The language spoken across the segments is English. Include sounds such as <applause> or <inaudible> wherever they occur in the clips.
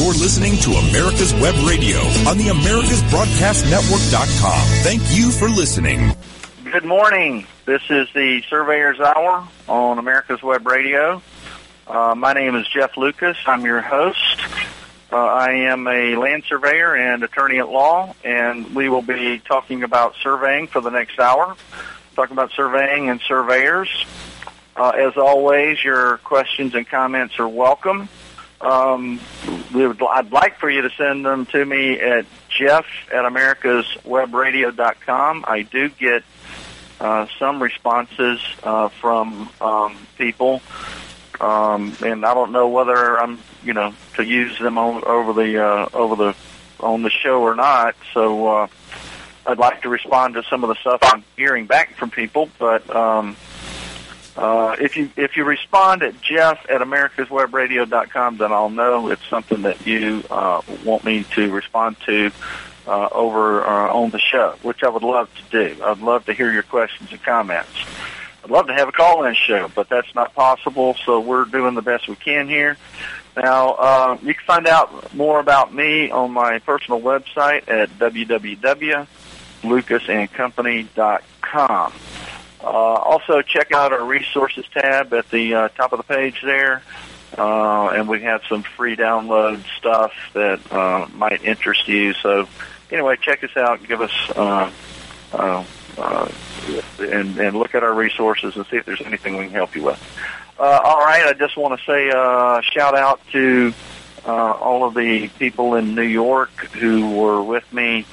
You're listening to America's Web Radio on the AmericasBroadcastNetwork.com. Thank you for listening. Good morning. This is the Surveyor's Hour on America's Web Radio. Uh, my name is Jeff Lucas. I'm your host. Uh, I am a land surveyor and attorney at law, and we will be talking about surveying for the next hour, talking about surveying and surveyors. Uh, as always, your questions and comments are welcome. Um, we would, I'd like for you to send them to me at jeff at americaswebradio.com. I do get uh, some responses uh, from um, people, um, and I don't know whether I'm, you know, to use them on, over the uh, over the on the show or not. So uh, I'd like to respond to some of the stuff I'm hearing back from people, but. Um, uh, if you if you respond at Jeff at americaswebradio.com, then I'll know it's something that you uh, want me to respond to uh, over uh, on the show, which I would love to do. I'd love to hear your questions and comments. I'd love to have a call-in show, but that's not possible. So we're doing the best we can here. Now uh, you can find out more about me on my personal website at www.lucasandcompany.com. Uh, also, check out our resources tab at the uh, top of the page there. Uh, and we have some free download stuff that uh, might interest you. So, anyway, check us out. Give us uh, uh, and, and look at our resources and see if there's anything we can help you with. All right, I just want to say shout out to all of the people in New York who were with me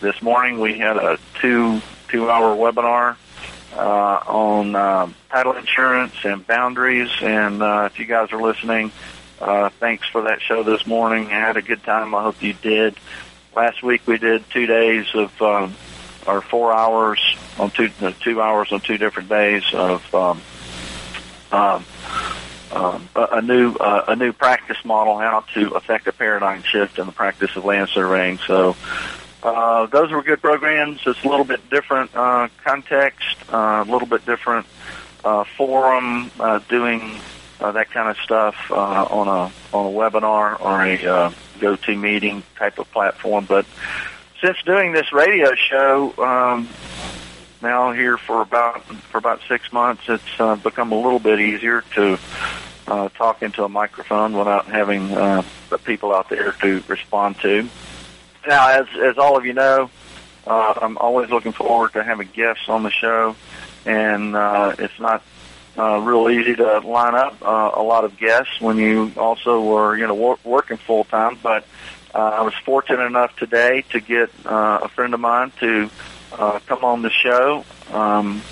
this morning. We had a two two hour webinar on uh, title insurance and boundaries. And uh, if you guys are listening, uh, thanks for that show this morning. I had a good time. I hope you did. Last week we did two days of um, or four hours on two uh, two hours on two different days of um, um, um, a, a new uh, a new practice model how to affect a paradigm shift in the practice of land surveying. So uh, those were good programs. It's a little bit different uh, context, uh, a little bit different uh, forum, uh, doing uh, that kind of stuff uh, on a on a webinar or a uh, go-to meeting type of platform. But since doing this radio show um, now here for about for about six months, it's uh, become a little bit easier to uh, talk into a microphone without having uh, the people out there to respond to. Now, as as all of you know, uh, I'm always looking forward to having guests on the show, and uh, it's not uh, real easy to line up uh, a lot of guests when you also were you know wor- working full time. But uh, I was fortunate enough today to get uh, a friend of mine to uh, come on the show. Um,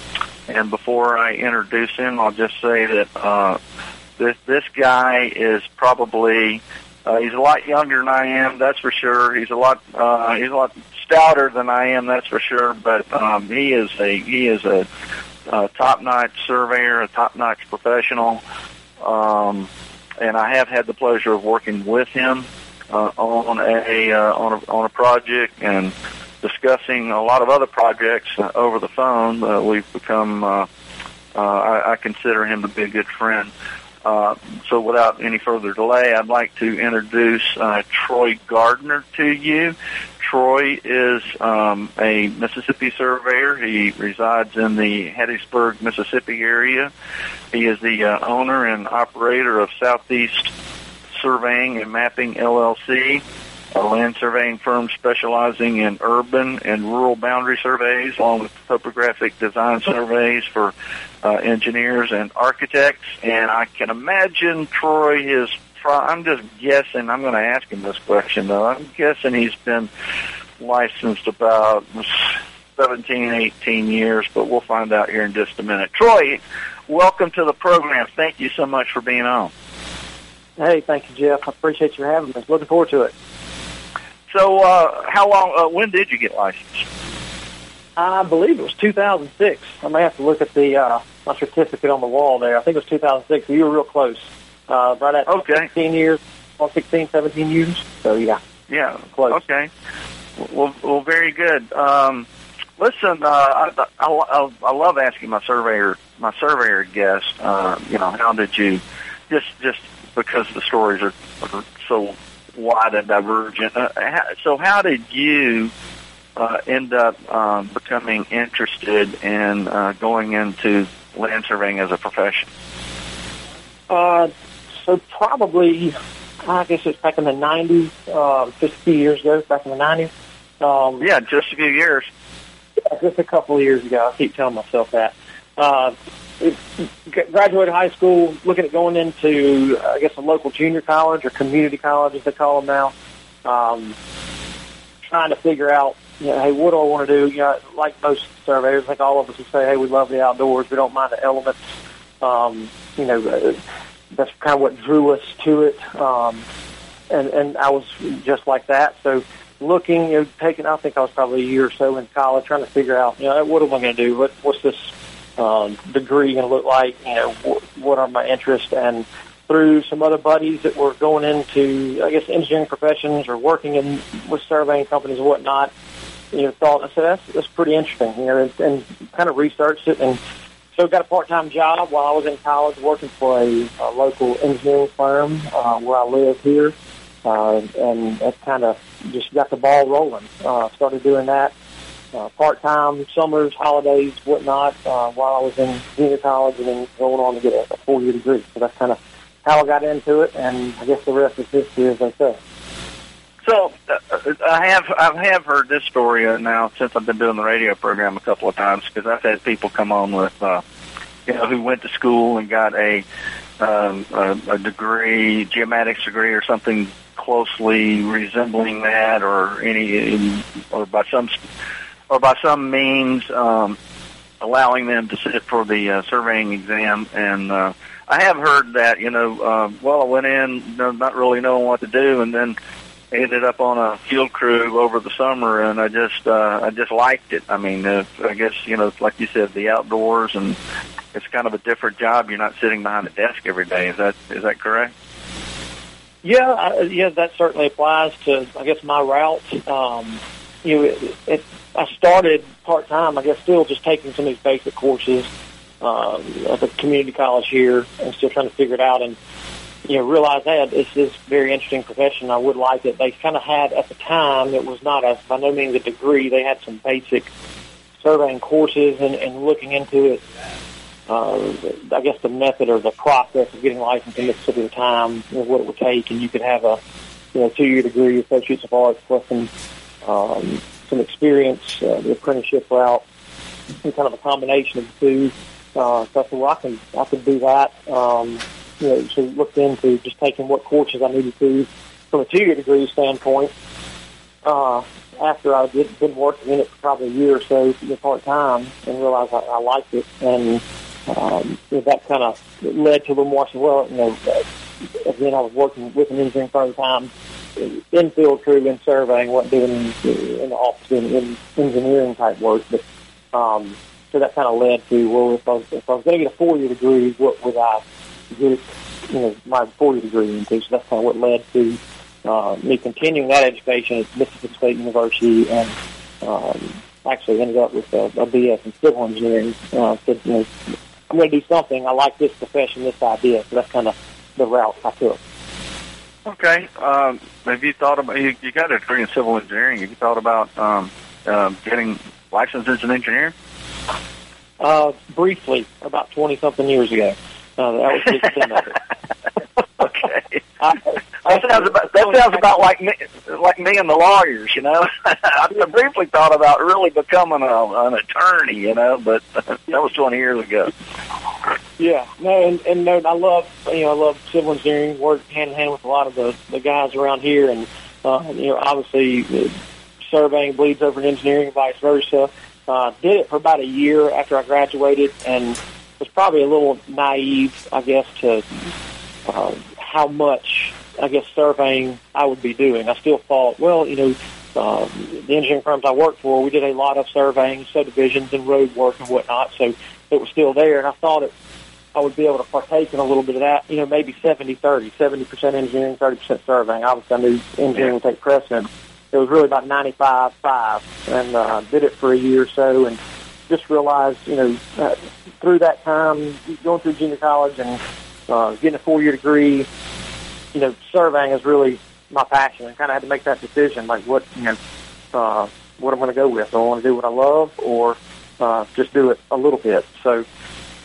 and before I introduce him, I'll just say that uh, this this guy is probably uh, he's a lot younger than I am, that's for sure. He's a lot uh, he's a lot stouter than I am, that's for sure. But um, he is a he is a, a top-notch surveyor, a top-notch professional, um, and I have had the pleasure of working with him uh, on a uh, on a on a project and discussing a lot of other projects uh, over the phone. Uh, we've become uh, uh, I, I consider him to be a good friend. So without any further delay, I'd like to introduce uh, Troy Gardner to you. Troy is um, a Mississippi surveyor. He resides in the Hattiesburg, Mississippi area. He is the uh, owner and operator of Southeast Surveying and Mapping LLC, a land surveying firm specializing in urban and rural boundary surveys, along with topographic design surveys for uh, engineers and architects. And I can imagine Troy is. I'm just guessing. I'm going to ask him this question though. I'm guessing he's been licensed about 17, 18 years, but we'll find out here in just a minute. Troy, welcome to the program. Thank you so much for being on. Hey, thank you, Jeff. I appreciate you having me. Looking forward to it. So, uh, how long? Uh, when did you get licensed? I believe it was 2006. I may have to look at the uh, my certificate on the wall there. I think it was 2006. You were real close. Uh, right at Okay. 16 years, well, 16, 17 years. So yeah, Yeah. Close. Okay. Well, well, very good. Um, listen, uh, I, I, I, love asking my surveyor, my surveyor guest. Uh, you know, how did you? Just, just because the stories are, are so wide a divergent. Uh, so, how did you uh, end up um, becoming interested in uh, going into land surveying as a profession? Uh, so probably, I guess it's back in the '90s, uh, just a few years ago, back in the '90s. Um, yeah, just a few years. Yeah, just a couple of years ago. I keep telling myself that. Uh, graduated high school, looking at going into, I guess, a local junior college or community college, as they call them now. Um, trying to figure out, you know, hey, what do I want to do? You know, like most surveyors, like all of us would say, hey, we love the outdoors. We don't mind the elements. Um, you know, uh, that's kind of what drew us to it. Um, and, and I was just like that. So looking, you know, taking, I think I was probably a year or so in college trying to figure out, you know, what am I going to do? What, what's this um, degree going to look like? You know, wh- what are my interests? And through some other buddies that were going into, I guess, engineering professions or working in with surveying companies and whatnot, you know, thought I said that's that's pretty interesting. You know, and, and kind of researched it and so got a part-time job while I was in college working for a, a local engineering firm uh, where I live here, uh, and that kind of just got the ball rolling. Uh, started doing that uh, part-time, summers, holidays, whatnot, uh, while I was in junior college and then going on to get a, a four-year degree. So that's kind of how I got into it, and I guess the rest is history, as they say. So uh, I have I have heard this story uh, now since I've been doing the radio program a couple of times because I've had people come on with uh, you know who went to school and got a um, a, a degree, geomatics degree or something closely resembling that, or any or by some or by some means um, allowing them to sit for the uh, surveying exam. And uh, I have heard that, you know, uh, well, I went in not really knowing what to do, and then ended up on a field crew over the summer, and I just uh, I just liked it. I mean, uh, I guess you know, like you said, the outdoors, and it's kind of a different job. You're not sitting behind a desk every day. Is that is that correct? Yeah, I, yeah, that certainly applies to I guess my route. Um, you know, it, it I started part time. I guess still just taking some of these basic courses um, at the community college here, and still trying to figure it out. And you know, realize that it's this very interesting profession. I would like it. They kind of had at the time. It was not a by no means a degree. They had some basic surveying courses and, and looking into it. Uh, I guess the method or the process of getting licensed in Mississippi at the time, know, what it would take, and you could have a you know two year degree, associates of arts, plus some um, some experience, uh, the apprenticeship route, and kind of a combination of the two. Uh, so I well, I can, I can do that. Um, you know, so looked into just taking what courses I needed to from a two-year degree standpoint. Uh, after I had been working in it for probably a year or so part time and realized I, I liked it, and um, that kind of led to a little more. So, well, you know, uh, again, I was working with an engineering firm at the time in field crew and surveying, wasn't doing in the office doing in engineering type work. But um, so that kind of led to well, if I was, if I was going to get a four year degree, what would I get you know my four year degree into? So that's kind of what led to uh, me continuing that education at Mississippi State University and. Um, actually ended up with a, a BS in civil engineering. Uh, said, you know, I'm going to do something. I like this profession, this idea. So that's kind of the route I took. Okay. Um, have you thought about you, you got a degree in civil engineering? Have you thought about um, uh, getting licensed as an engineer? Uh, briefly, about twenty something years ago. Uh, that was just the end of it. <laughs> okay. I, that sounds about that sounds about like me, like me and the lawyers, you know. <laughs> I briefly thought about really becoming a, an attorney, you know, but <laughs> that was twenty years ago. Yeah, no, and, and no, I love you know I love civil engineering. Work hand in hand with a lot of the the guys around here, and uh, you know obviously uh, surveying bleeds over in engineering, vice versa. Uh, did it for about a year after I graduated, and was probably a little naive, I guess, to uh, how much I guess surveying I would be doing. I still thought, well, you know, uh, the engineering firms I worked for, we did a lot of surveying, subdivisions, and road work and whatnot. So it was still there, and I thought it I would be able to partake in a little bit of that. You know, maybe 70-30, 70% engineering, 30% surveying. Obviously, I knew engineering would take precedent. It was really about 95-5, and uh, did it for a year or so, and just realized, you know, uh, through that time, going through junior college and uh, getting a four-year degree, you know, surveying has really my passion and kind of had to make that decision, like what you know, uh, what I'm going to go with. Do I want to do what I love, or uh, just do it a little bit? So,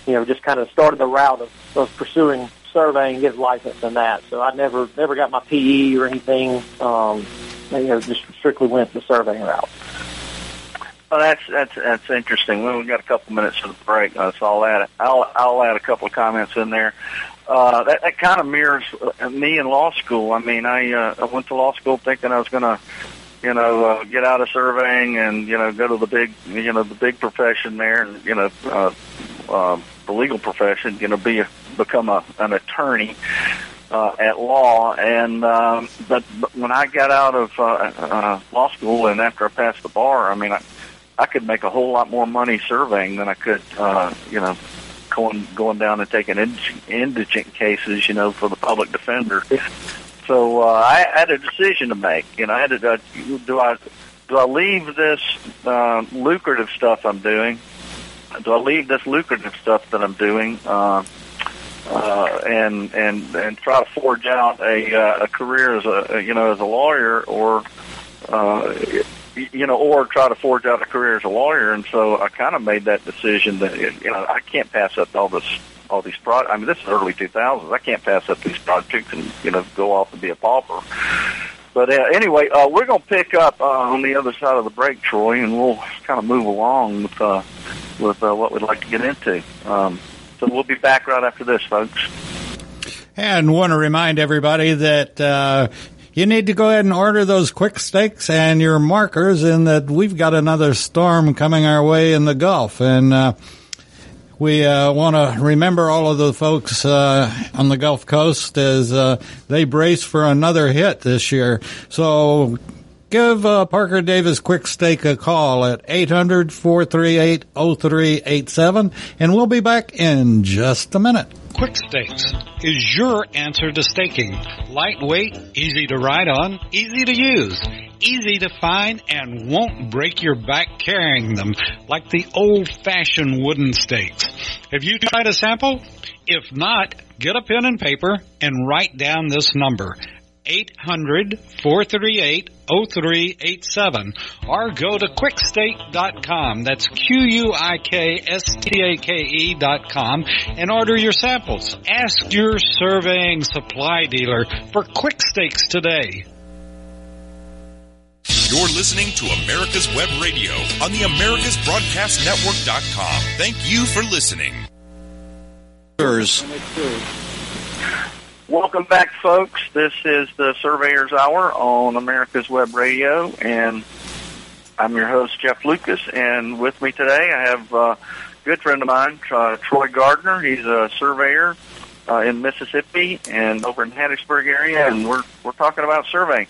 you know, just kind of started the route of, of pursuing surveying, get licensed in that. So I never never got my PE or anything. Um, you know, just strictly went the surveying route. Well, that's that's that's interesting. Well, we've got a couple minutes for the break, so I'll add I'll I'll add a couple of comments in there. Uh, that that kind of mirrors uh, me in law school. I mean, I uh, I went to law school thinking I was going to, you know, uh, get out of surveying and you know go to the big you know the big profession there, and you know, uh, uh, the legal profession. You know, be a, become a an attorney uh, at law. And um, but, but when I got out of uh, uh, law school and after I passed the bar, I mean, I I could make a whole lot more money surveying than I could, uh, you know, going going down and taking indigent cases, you know, for the public defender. So uh, I had a decision to make. You know, I had to uh, do I do I leave this uh, lucrative stuff I'm doing? Do I leave this lucrative stuff that I'm doing? Uh, uh, and and and try to forge out a uh, a career as a you know as a lawyer or uh, you know or try to forge out a career as a lawyer and so I kind of made that decision that you know I can't pass up all this all these projects. I mean this is early 2000s I can't pass up these projects and you know go off and be a pauper. But uh, anyway, uh, we're going to pick up uh, on the other side of the break, Troy, and we'll kind of move along with uh, with uh, what we'd like to get into. Um, so we'll be back right after this, folks. And want to remind everybody that uh, you need to go ahead and order those quick stakes and your markers, and that we've got another storm coming our way in the Gulf, and. Uh, we uh, want to remember all of the folks uh, on the Gulf Coast as uh, they brace for another hit this year. So give uh, Parker Davis Quick Stake a call at 800-438-0387 and we'll be back in just a minute. Quick Stakes is your answer to staking. Lightweight, easy to ride on, easy to use, easy to find, and won't break your back carrying them like the old fashioned wooden stakes. Have you tried a sample? If not, get a pen and paper and write down this number 800 438 0387 or go to quikstake.com. That's Q-U-I-K-S-T-A-K-E dot com and order your samples. Ask your surveying supply dealer for quick stakes today. You're listening to America's Web Radio on the AmericasBroadcastNetwork.com. Thank you for listening. Welcome back, folks. This is the Surveyor's Hour on America's Web Radio, and I'm your host, Jeff Lucas. And with me today, I have a good friend of mine, uh, Troy Gardner. He's a surveyor uh, in Mississippi and over in Hattiesburg area, and we're we're talking about surveying.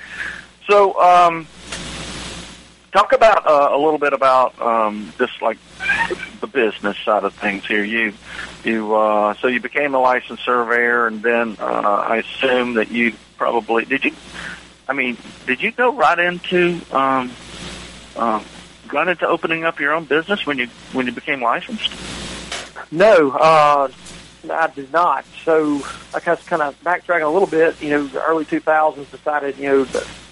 So, um, talk about uh, a little bit about um, just like the business side of things here. You you uh, so you became a licensed surveyor, and then uh, I assume that you probably did you. I mean, did you go right into um, uh, got into opening up your own business when you when you became licensed? No, uh, I did not. So I guess kind of backtracking a little bit. You know, the early 2000s decided. You know,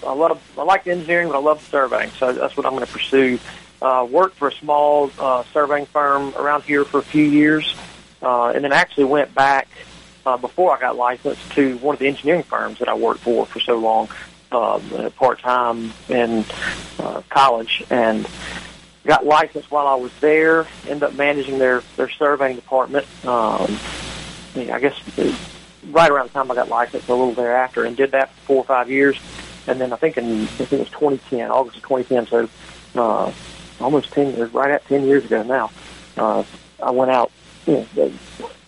I love I like engineering, but I love surveying, so that's what I'm going to pursue. Uh, worked for a small uh, surveying firm around here for a few years uh, and then actually went back uh, before I got licensed to one of the engineering firms that I worked for for so long, uh, part time in uh, college, and got licensed while I was there. Ended up managing their their surveying department. Um, I guess right around the time I got licensed, a little thereafter, and did that for four or five years. And then I think in I think it was 2010, August of 2010, so uh, almost 10 years, right at 10 years ago now. Uh, I went out you know,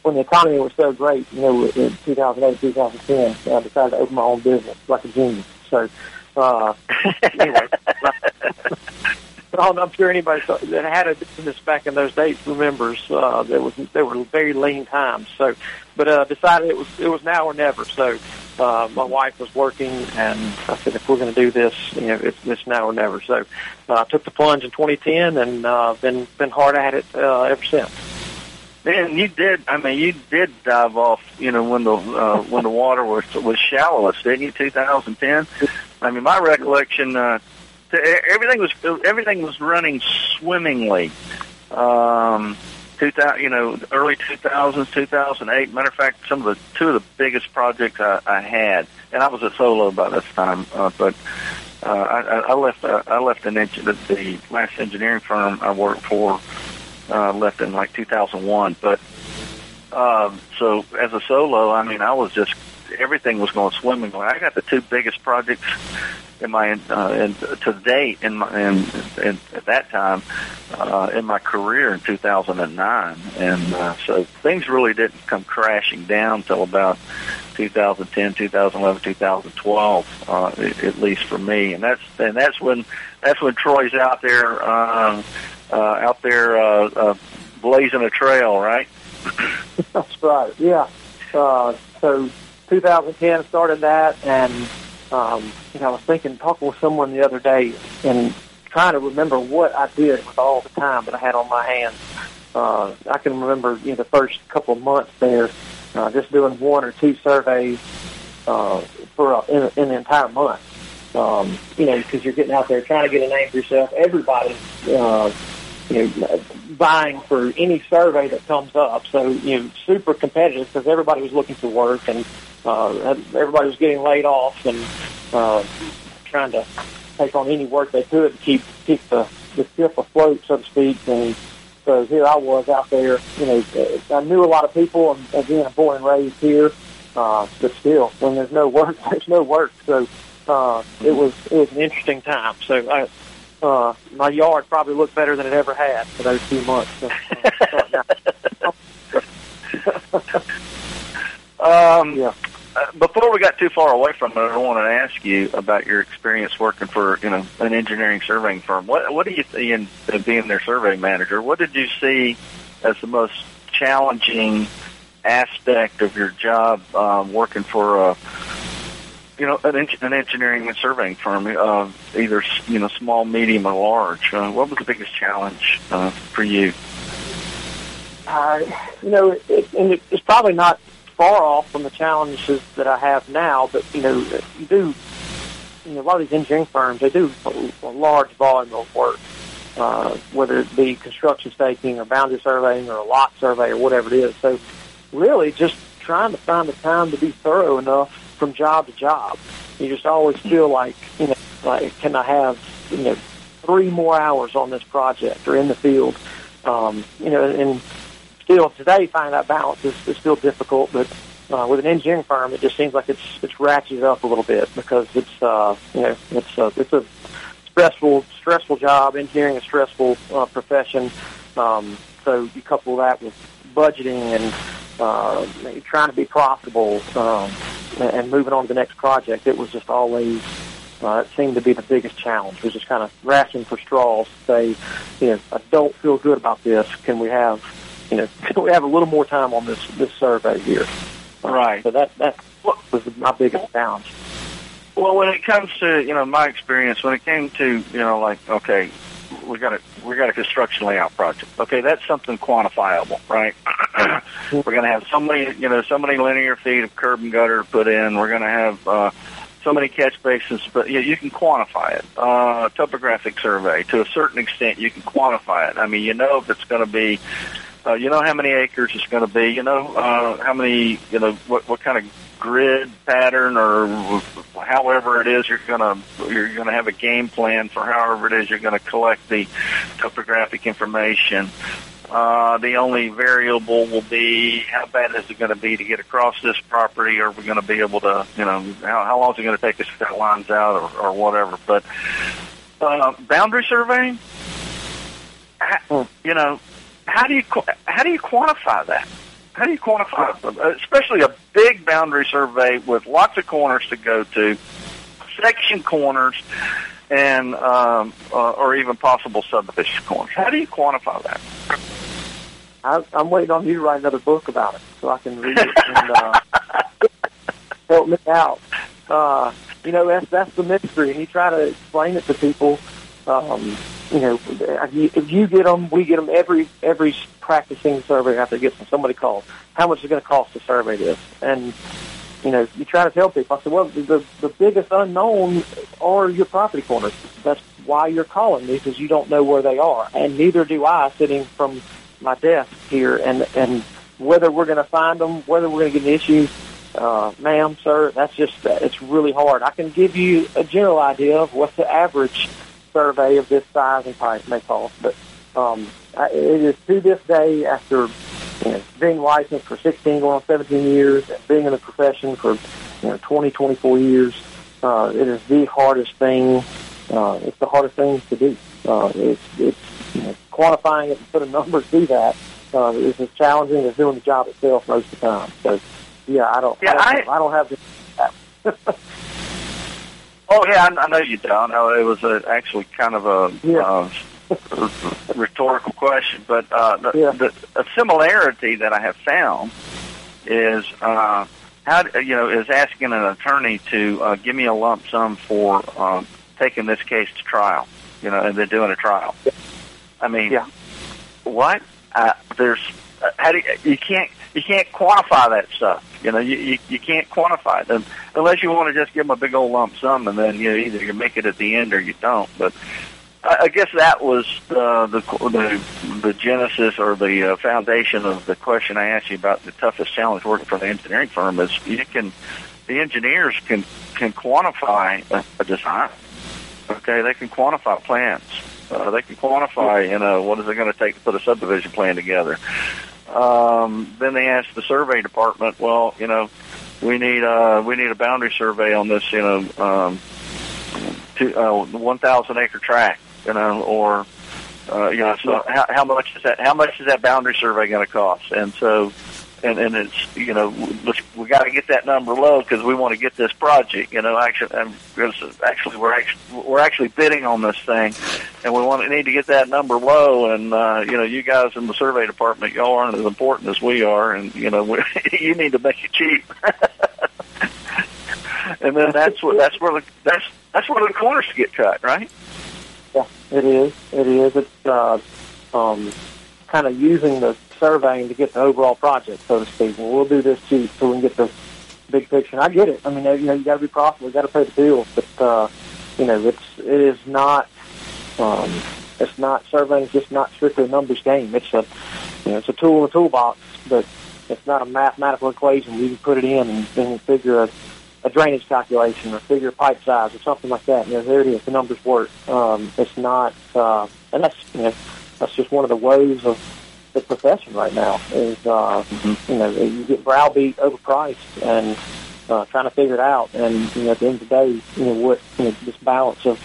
when the economy was so great, you know, in 2008, 2010, I decided to open my own business like a genius. So, uh, <laughs> anyway, <laughs> I'm sure anybody that had a business back in those days remembers uh, there was there were very lean times. So, but uh, decided it was it was now or never. So, uh, my wife was working, and I said if we're going to do this, you know, it's, it's now or never. So, uh, I took the plunge in 2010, and uh, been been hard at it uh, ever since. Man, you did. I mean, you did dive off. You know, when the uh, when the water was was shallowest, didn't you? 2010. I mean, my recollection. Uh, everything was everything was running swimmingly. Um, 2000, you know, early 2000s, 2008. Matter of fact, some of the two of the biggest projects I, I had, and I was a solo by this time, uh, but uh, I, I left. Uh, I left an eng- the, the last engineering firm I worked for. Uh, left in like 2001, but um, so as a solo, I mean, I was just everything was going swimmingly. I got the two biggest projects in my uh, in, to date in my in, in at that time uh, in my career in 2009, and uh, so things really didn't come crashing down till about 2010, 2011, 2012, uh, at least for me, and that's and that's when that's when Troy's out there uh, uh, out there uh, uh, blazing a trail, right? <laughs> That's right. Yeah. Uh, so 2010 started that, and um, you know, I was thinking, talking with someone the other day, and trying to remember what I did with all the time that I had on my hands. Uh, I can remember, you know, the first couple of months there, uh, just doing one or two surveys uh, for a, in, in the entire month. Um, you know, because you're getting out there trying to get a name for yourself. Everybody's, uh, you know, vying for any survey that comes up. So, you know, super competitive because everybody was looking for work and uh, everybody was getting laid off and uh, trying to take on any work they could to keep keep the, the ship afloat, so to speak. And so here I was out there. You know, I knew a lot of people, and again, I'm born and raised here. Uh, but still, when there's no work, <laughs> there's no work. So uh, it was it was an interesting time. So I, uh, my yard probably looked better than it ever had for those few months. So, uh, <laughs> <laughs> um, yeah. Uh, before we got too far away from it, I wanted to ask you about your experience working for you know an engineering surveying firm. What what do you see in, in being their survey manager? What did you see as the most challenging aspect of your job um, working for a you know an, an engineering and surveying firm, uh, either you know small, medium, or large? Uh, what was the biggest challenge uh, for you? Uh, you know, it, it, it's probably not far off from the challenges that I have now, but you know, you do, you know, a lot of these engineering firms they do a, a large volume of work, uh, whether it be construction staking or boundary surveying or a lot survey or whatever it is. So, really, just trying to find the time to be thorough enough from job to job. You just always feel like, you know, like can I have, you know, three more hours on this project or in the field, um, you know, and still today finding that balance is, is still difficult, but uh, with an engineering firm, it just seems like it's it's ratcheted up a little bit because it's uh, you know it's a it's a stressful stressful job. Engineering a stressful uh, profession, um, so you couple that with budgeting and uh, trying to be profitable um, and moving on to the next project. It was just always uh, it seemed to be the biggest challenge. Was just kind of grasping for straws to say, you know, I don't feel good about this. Can we have you know, we have a little more time on this this survey here. Right. So that that was my biggest challenge. Well, when it comes to you know my experience, when it came to you know like okay, we got a we got a construction layout project. Okay, that's something quantifiable, right? <clears throat> We're going to have so many you know so many linear feet of curb and gutter put in. We're going to have uh, so many catch basins, but you, know, you can quantify it. Uh, topographic survey to a certain extent, you can quantify it. I mean, you know if it's going to be uh, you know how many acres it's going to be. You know uh, how many. You know what what kind of grid pattern or however it is you're going to you're going to have a game plan for however it is you're going to collect the topographic information. Uh, the only variable will be how bad is it going to be to get across this property? Are we going to be able to, you know, how, how long is it going to take us to cut lines out or, or whatever? But uh, boundary surveying, you know, how do you how do you quantify that? How do you quantify, especially a big boundary survey with lots of corners to go to, section corners, and um, uh, or even possible subdivision corners? How do you quantify that? I, I'm waiting on you to write another book about it so I can read it and uh, <laughs> help me out. Uh, you know, that's that's the mystery, and you try to explain it to people. Um, you know, if you get them, we get them. Every every practicing survey after gets them. Somebody calls. How much is it going to cost to survey this? And you know, you try to tell people. I said, well, the the biggest unknown are your property corners. That's why you're calling me because you don't know where they are, and neither do I. Sitting from my desk here, and and whether we're going to find them, whether we're going to get an issue, uh, ma'am, sir, that's just it's really hard. I can give you a general idea of what the average survey of this size and type may cost, but um, it is to this day after you know, being licensed for 16 going on 17 years, and being in the profession for you know 20, 24 years, uh, it is the hardest thing. Uh, it's the hardest thing to do. Uh, it's it's you know, quantifying it and putting numbers to that uh, is as challenging as doing the job itself most of the time. So, yeah, I don't. Yeah, I don't, I, I don't have the. Oh yeah, I, I know you don't. No, it was a, actually kind of a yeah. uh, rhetorical question, but uh, the, yeah. the a similarity that I have found is uh, how you know is asking an attorney to uh, give me a lump sum for um, taking this case to trial, you know, and then doing a trial. I mean, yeah. what? Uh, there's uh, how do you, you can't you can't quantify that stuff. You know, you you, you can't quantify them unless you want to just give them a big old lump sum, and then you know, either you make it at the end or you don't. But I guess that was uh, the the the genesis or the uh, foundation of the question I asked you about the toughest challenge working for the engineering firm is you can the engineers can can quantify a, a design. Okay, they can quantify plans. Uh, they can quantify, you know, what is it going to take to put a subdivision plan together. Um, then they ask the survey department, well, you know, we need uh, we need a boundary survey on this, you know, um, two, uh, 1,000 acre tract you know, or uh, you know, so how, how much is that? How much is that boundary survey going to cost? And so, and and it's you know, we got to get that number low because we want to get this project. You know, actually, and actually we're actually we're actually bidding on this thing, and we want need to get that number low. And uh, you know, you guys in the survey department, y'all aren't as important as we are, and you know, <laughs> we, you need to make it cheap. <laughs> and then that's what that's where the that's that's where the corners get cut, right? Yeah, it is. It is. It's uh, um, kind of using the surveying to get the overall project, so to speak. Well, we'll do this cheap so we can get the big picture. And I get it. I mean, you know, you got to be profitable. You got to pay the bills. But uh, you know, it's it is not. Um, it's not surveying. It's just not strictly a numbers game. It's a you know, it's a tool in the toolbox, but it's not a mathematical equation. You can put it in and then figure a a drainage calculation or figure pipe size or something like that. You know, there it is. The numbers work. Um, it's not, uh, and that's you know, that's just one of the woes of the profession right now. Is uh, mm-hmm. you know, you get browbeat, overpriced, and uh, trying to figure it out. And you know, at the end of the day, you know, what you know, this balance of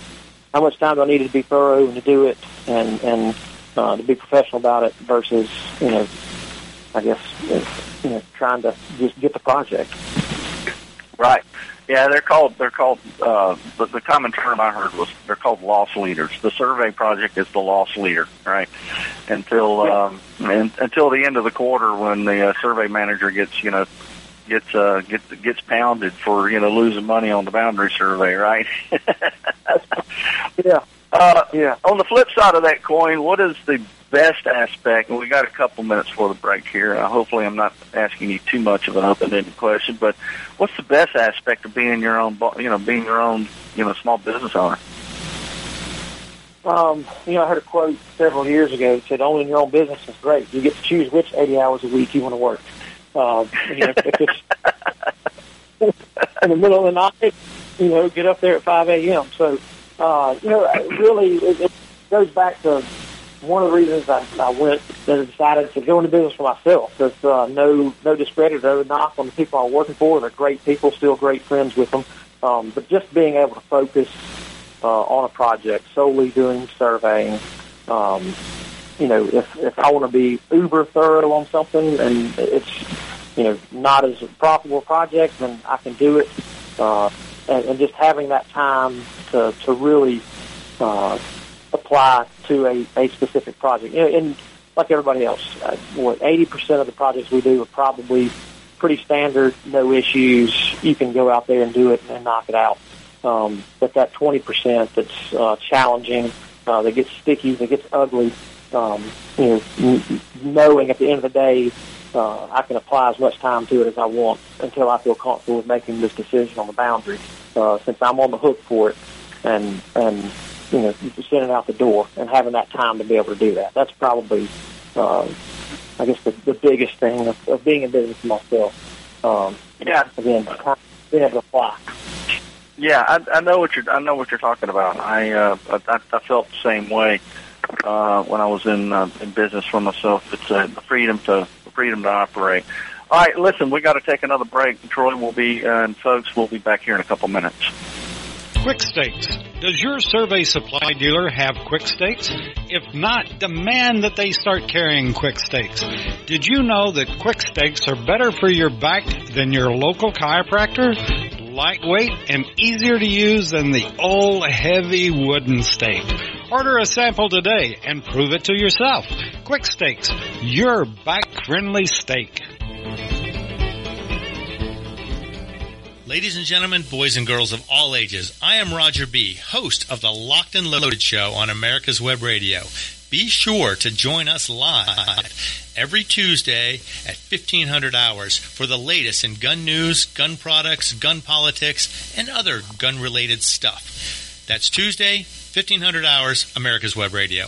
how much time do I need to be thorough and to do it, and and uh, to be professional about it versus you know, I guess you know, trying to just get the project. Right. Yeah, they're called they're called uh, the, the common term I heard was they're called loss leaders. The survey project is the loss leader, right? Until um, and, until the end of the quarter when the uh, survey manager gets you know gets uh, gets gets pounded for you know losing money on the boundary survey, right? yeah. Uh, yeah. On the flip side of that coin, what is the best aspect? And we got a couple minutes for the break here. Uh, hopefully, I'm not asking you too much of an open-ended question, but what's the best aspect of being your own, you know, being your own, you know, small business owner? Um, you know, I heard a quote several years ago that said, "Owning your own business is great. You get to choose which 80 hours a week you want to work." Um, you know, in the middle of the night, you know, get up there at 5 a.m. So uh, you know, really, it, it goes back to one of the reasons I, I went I decided to go into business for myself. There's uh, no no discredit, no knock on the people I'm working for. They're great people, still great friends with them. Um, but just being able to focus uh, on a project, solely doing surveying. Um, you know, if if I want to be uber thorough on something and it's you know not as profitable project, then I can do it. Uh, and, and just having that time to, to really uh, apply to a, a specific project. You know, and like everybody else, uh, what 80% of the projects we do are probably pretty standard, no issues. You can go out there and do it and knock it out. Um, but that 20% that's uh, challenging uh, that gets sticky, that gets ugly. Um, you know, knowing at the end of the day, uh, I can apply as much time to it as I want until I feel comfortable with making this decision on the boundary. Uh, since I'm on the hook for it, and and you know, sending out the door and having that time to be able to do that. That's probably, uh, I guess, the, the biggest thing of, of being in business myself. Um, Yeah. Again, being able to fly. Yeah, I, I know what you're. I know what you're talking about. I uh, I, I felt the same way uh, when I was in uh, in business for myself. It's uh, the freedom to freedom to operate. All right, listen, we got to take another break. Troy will be uh, and folks we'll be back here in a couple minutes. Quick Stakes. Does your survey supply dealer have Quick Stakes? If not, demand that they start carrying Quick Stakes. Did you know that Quick Stakes are better for your back than your local chiropractor? Lightweight and easier to use than the old heavy wooden stake. Order a sample today and prove it to yourself. Quick Stakes, your back friendly stake. Ladies and gentlemen, boys and girls of all ages, I am Roger B., host of the Locked and Loaded Show on America's Web Radio. Be sure to join us live every Tuesday at 1500 hours for the latest in gun news, gun products, gun politics, and other gun related stuff. That's Tuesday, 1500 hours, America's Web Radio.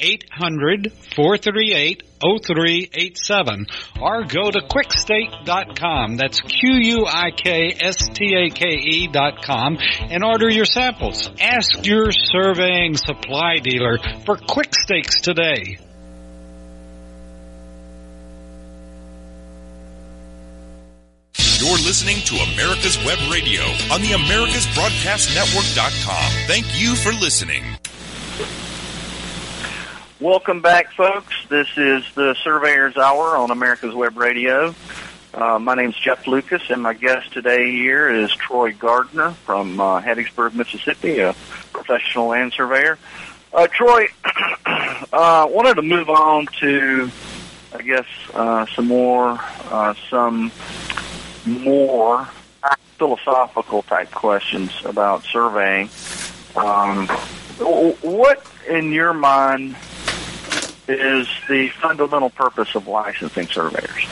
800-438-0387 or go to quikstake.com. That's Q-U-I-K-S-T-A-K-E dot com and order your samples. Ask your surveying supply dealer for quick stakes today. You're listening to America's Web Radio on the AmericasBroadcastNetwork.com. Thank you for listening. Welcome back, folks. This is the Surveyor's Hour on America's Web Radio. Uh, my name's Jeff Lucas, and my guest today here is Troy Gardner from uh, Hattiesburg, Mississippi, a professional land surveyor. Uh, Troy, <clears throat> uh, wanted to move on to, I guess, uh, some more, uh, some more philosophical type questions about surveying. Um, what, in your mind, is the fundamental purpose of licensing surveyors?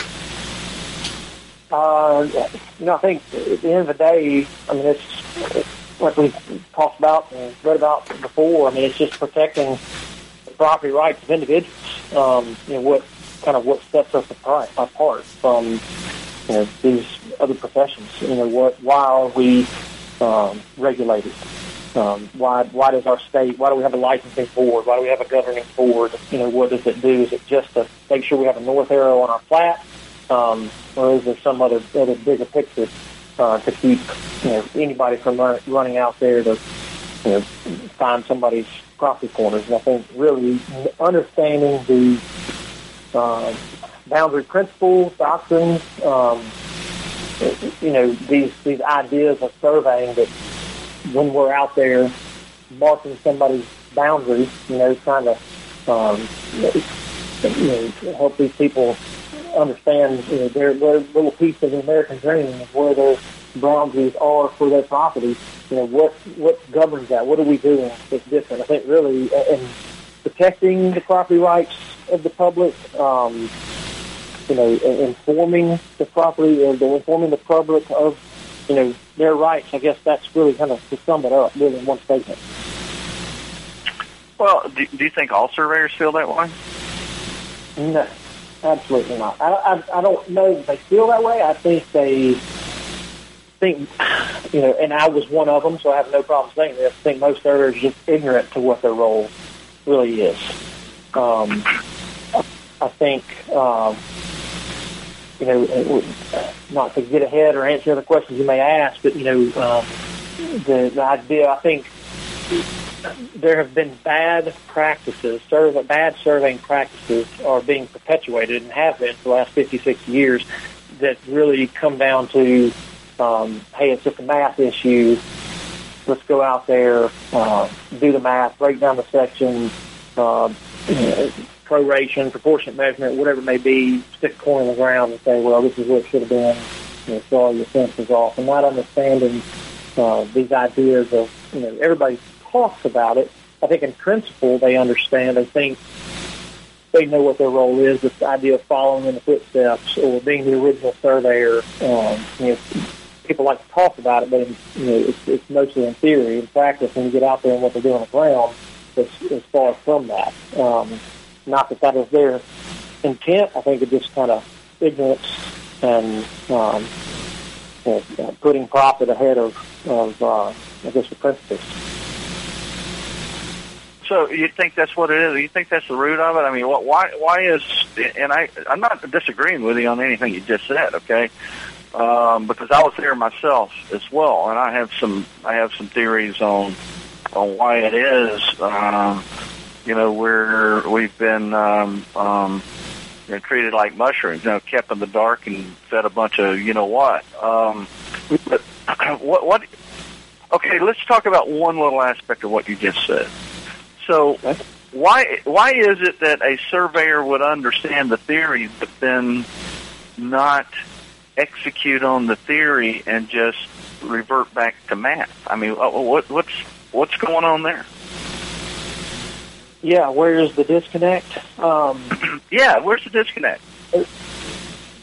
Uh, you know, I think at the end of the day, I mean, it's, it's like we talked about and read about before. I mean, it's just protecting the property rights of individuals. Um, you know, what kind of what sets us apart, apart from you know these other professions. You know, what why are we um, regulated? Um, why why does our state? Why do we have a licensing board? Why do we have a governing board? You know, what does it do? Is it just to make sure we have a north arrow on our plat, um, or is there some other other bigger picture uh, to keep you know anybody from run, running out there to you know find somebody's property corners? And I think really understanding the uh, boundary principles, doctrines, um, you know these these ideas of surveying that when we're out there marking somebody's boundaries, you know, trying to um, you know, help these people understand you know, their, their little piece of the American dream of where their boundaries are for their property. You know, what what governs that? What are we doing that's different? I think really in protecting the property rights of the public, um, you know, informing the property and informing the public of you know, their rights. I guess that's really kind of to sum it up, really, in one statement. Well, do, do you think all surveyors feel that way? No, absolutely not. I, I, I don't know if they feel that way. I think they think, you know, and I was one of them, so I have no problem saying this. I think most surveyors are just ignorant to what their role really is. Um, I think, um, you know, not to get ahead or answer other questions you may ask, but you know, um, the, the idea I think there have been bad practices, survey, bad surveying practices are being perpetuated and have been for the last 50, 60 years that really come down to, um, hey, it's just a math issue. Let's go out there, uh, do the math, break down the sections, uh, proration, proportionate measurement, whatever it may be, stick a coin in the ground and say, well, this is what it should have been. You know, throw all your senses off, and not understanding uh, these ideas of, you know, everybody talks about it. I think in principle they understand. They think they know what their role is. This idea of following in the footsteps or being the original surveyor. Um, you know, people like to talk about it, but you know, it's, it's mostly in theory. In practice, when you get out there and what they do on the ground, it's, it's far from that. Um, not that that is their intent. I think it's just kind of ignorance and um, you know, putting profit ahead of, of uh, I guess, the principles. So you think that's what it is? You think that's the root of it? I mean, what, why why is and I I'm not disagreeing with you on anything you just said, okay? Um, because I was there myself as well, and I have some I have some theories on on why it is. Um, you know, we're we've been um, um, you know, treated like mushrooms, you know, kept in the dark and fed a bunch of you know what. Um, but <clears throat> what what? Okay, let's talk about one little aspect of what you just said. So, why why is it that a surveyor would understand the theory but then not execute on the theory and just revert back to math? I mean, what what's what's going on there? Yeah, where is the disconnect? Um, <clears throat> yeah, where's the disconnect?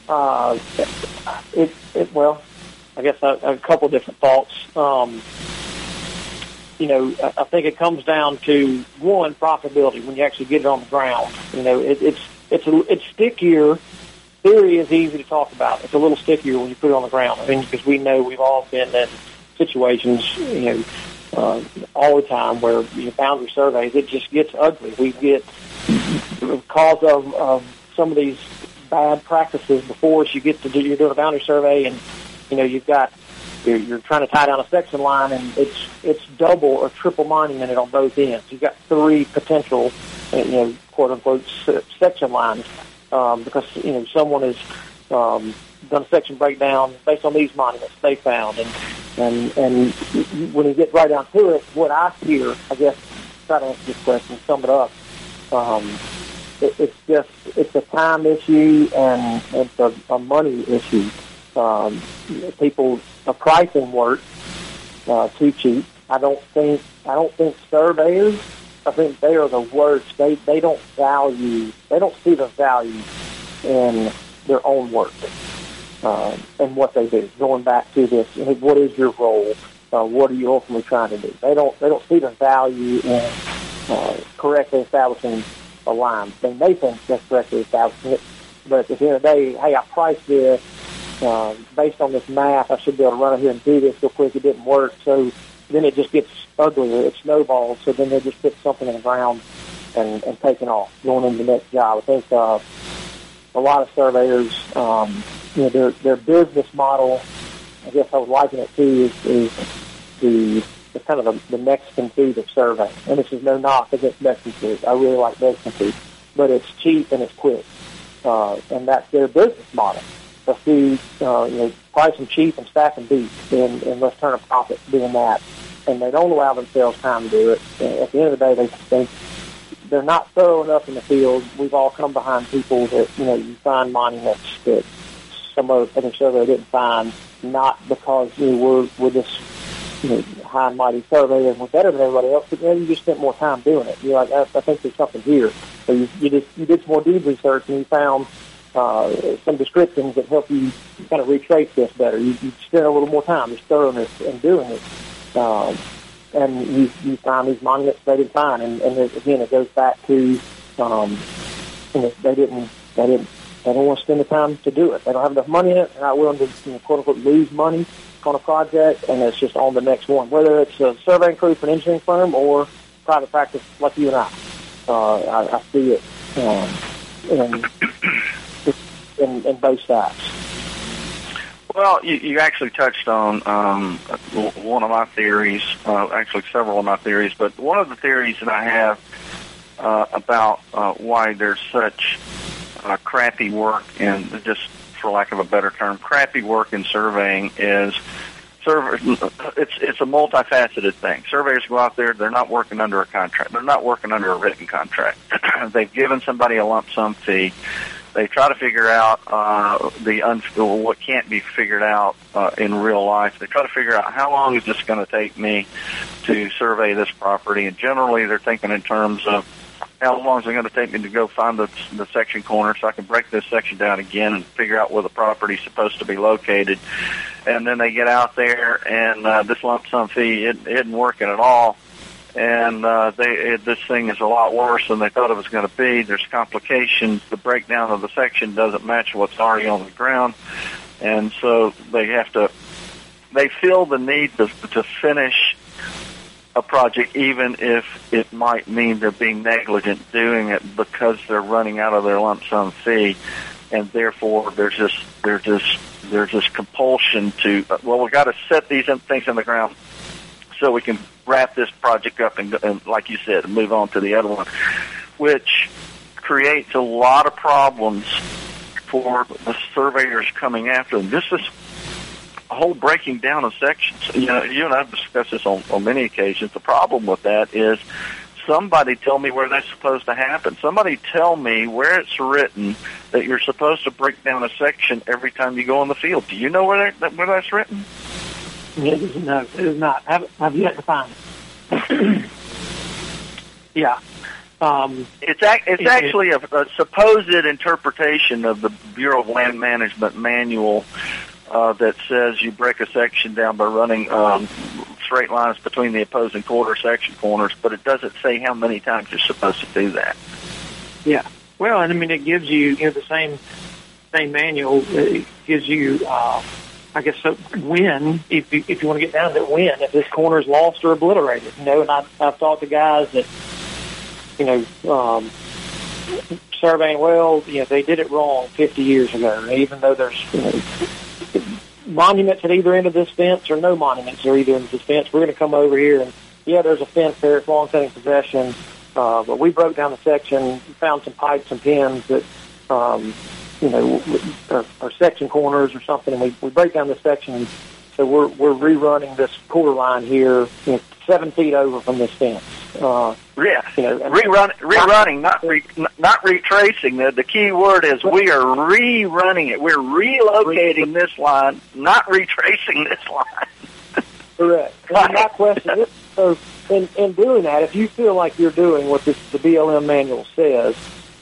Uh, it, it well, I guess a, a couple different thoughts. Um, you know, I think it comes down to one profitability when you actually get it on the ground. You know, it, it's it's a, it's stickier. Theory is easy to talk about. It's a little stickier when you put it on the ground. I mean, because we know we've all been in situations, you know, uh, all the time where you know, boundary surveys it just gets ugly. We get because of, of some of these bad practices before. You get to do you're doing a boundary survey and you know you've got you're, you're trying to tie down a section line, and it's it's double or triple monumented on both ends. You've got three potential, uh, you know, quote unquote section lines um, because you know someone has um, done a section breakdown based on these monuments they found, and and and when you get right down to it, what I hear, I guess, try to answer this question, sum it up. Um, it, it's just it's a time issue and it's a, a money issue. Um, people are pricing work uh, too cheap. I don't think I don't think surveyors. I think they are the worst. They they don't value. They don't see the value in their own work uh, and what they do. Going back to this, what is your role? Uh, what are you ultimately trying to do? They don't they don't see the value in uh, correctly establishing a line. They may think that's correctly establishing it, but at the end of the day, hey, I priced this uh, based on this math, I should be able to run out here and do this real quick. It didn't work, so then it just gets uglier. It snowballs. So then they just put something in the ground and, and taking off, going into the next job. I think uh, a lot of surveyors, um, you know, their their business model. I guess I would liken it to is, is the the kind of the, the Mexican food of survey. And this is no knock against Mexican food. I really like Mexican food, but it's cheap and it's quick, uh, and that's their business model the food, uh, you know, price them cheap and stack them deep, and, and let's turn a profit doing that. And they don't allow themselves time to do it. At the end of the day, they they they're not thorough enough in the field. We've all come behind people that you know you find monuments that some other surveyor didn't find, not because you know, we're we're just you know, high and mighty surveyor and we're better than everybody else, but then you just spent more time doing it. You're like, I, I think there's something here. So you, you just you did some more deep research and you found uh, some descriptions that help you kind of retrace this better. You, you spend a little more time, just thoroughness in doing it. Um, and you, you find these monuments they didn't find. And, and again, it goes back to, um, you know, they didn't, they didn't, they don't want to spend the time to do it. They don't have enough money in it. They're not willing to, you know, quote unquote, lose money on a project, and it's just on the next one. Whether it's a surveying crew for an engineering firm or private practice like you and I, uh, I, I see it. Um, in, in, in both sides. Well, you, you actually touched on um, one of my theories, uh, actually several of my theories, but one of the theories that I have uh, about uh, why there's such uh, crappy work and just for lack of a better term, crappy work in surveying is it's it's a multifaceted thing. Surveyors go out there; they're not working under a contract. They're not working under a written contract. <clears throat> They've given somebody a lump sum fee. They try to figure out uh, the un- what can't be figured out uh, in real life. They try to figure out how long is this going to take me to survey this property, and generally they're thinking in terms of how long is it going to take me to go find the, the section corner so I can break this section down again and figure out where the property's supposed to be located. And then they get out there and uh, this lump sum fee it, it isn't working at all. And uh, they this thing is a lot worse than they thought it was going to be. There's complications. The breakdown of the section doesn't match what's already on the ground, and so they have to. They feel the need to to finish a project, even if it might mean they're being negligent doing it because they're running out of their lump sum fee, and therefore there's this there's this there's this compulsion to well we've got to set these things in the ground so we can wrap this project up and, and like you said move on to the other one, which creates a lot of problems for the surveyors coming after them. This is a whole breaking down of sections. You know, you and I've discussed this on, on many occasions. The problem with that is somebody tell me where that's supposed to happen. Somebody tell me where it's written that you're supposed to break down a section every time you go in the field. Do you know where that, where that's written? It is, no, it is not. I've, I've yet to find it. <clears throat> yeah. Um, it's ac- it's actually a, a supposed interpretation of the Bureau of Land Management manual uh, that says you break a section down by running um, straight lines between the opposing quarter section corners, but it doesn't say how many times you're supposed to do that. Yeah. Well, and I mean, it gives you, you know, the same same manual. It gives you, uh, I guess, so when if you, if you want to get down to it, when if this corner is lost or obliterated, you know. And I, I've talked to guys that, you know, um, surveying. Well, you know, they did it wrong 50 years ago, even though there's you know, monuments at either end of this fence or no monuments at either end of this fence. We're going to come over here and yeah, there's a fence there. It's long standing possession. Uh, but we broke down the section, found some pipes and pins that, um, you know, are, are section corners or something, and we, we break down the section. So we're we're rerunning this quarter line here, you know, seven feet over from this fence. Uh, yeah, you know, rerun, rerunning, not re, not retracing. The the key word is we are rerunning it. We're relocating this line, not retracing this line. <laughs> Correct. And my question is, so in, in doing that, if you feel like you're doing what this, the BLM manual says,